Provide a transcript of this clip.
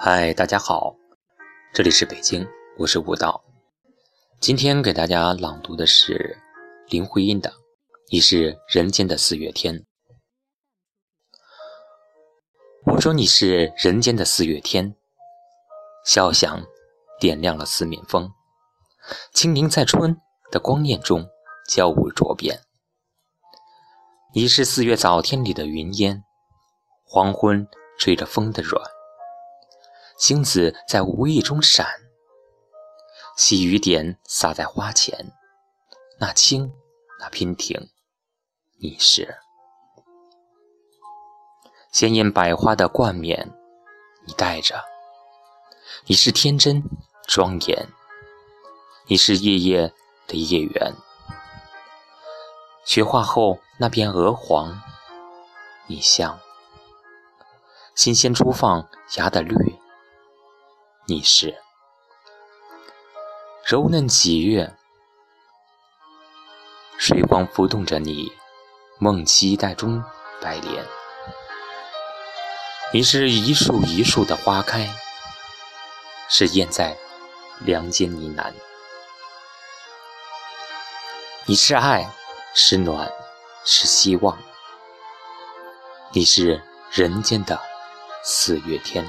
嗨，大家好，这里是北京，我是武道。今天给大家朗读的是林徽因的《你是人间的四月天》。我说你是人间的四月天，笑响点亮了四面风，清明在春的光艳中交舞着变。你是四月早天里的云烟，黄昏吹着风的软。星子在无意中闪，细雨点洒在花前，那轻，那娉婷，你是鲜艳百花的冠冕，你戴着，你是天真庄严，你是夜夜的夜圆，雪化后那片鹅黄，你像新鲜初放芽的绿。你是柔嫩几月，水光浮动着你梦期待中白莲。你是一树一树的花开，是燕在梁间呢喃。你是爱，是暖，是希望。你是人间的四月天。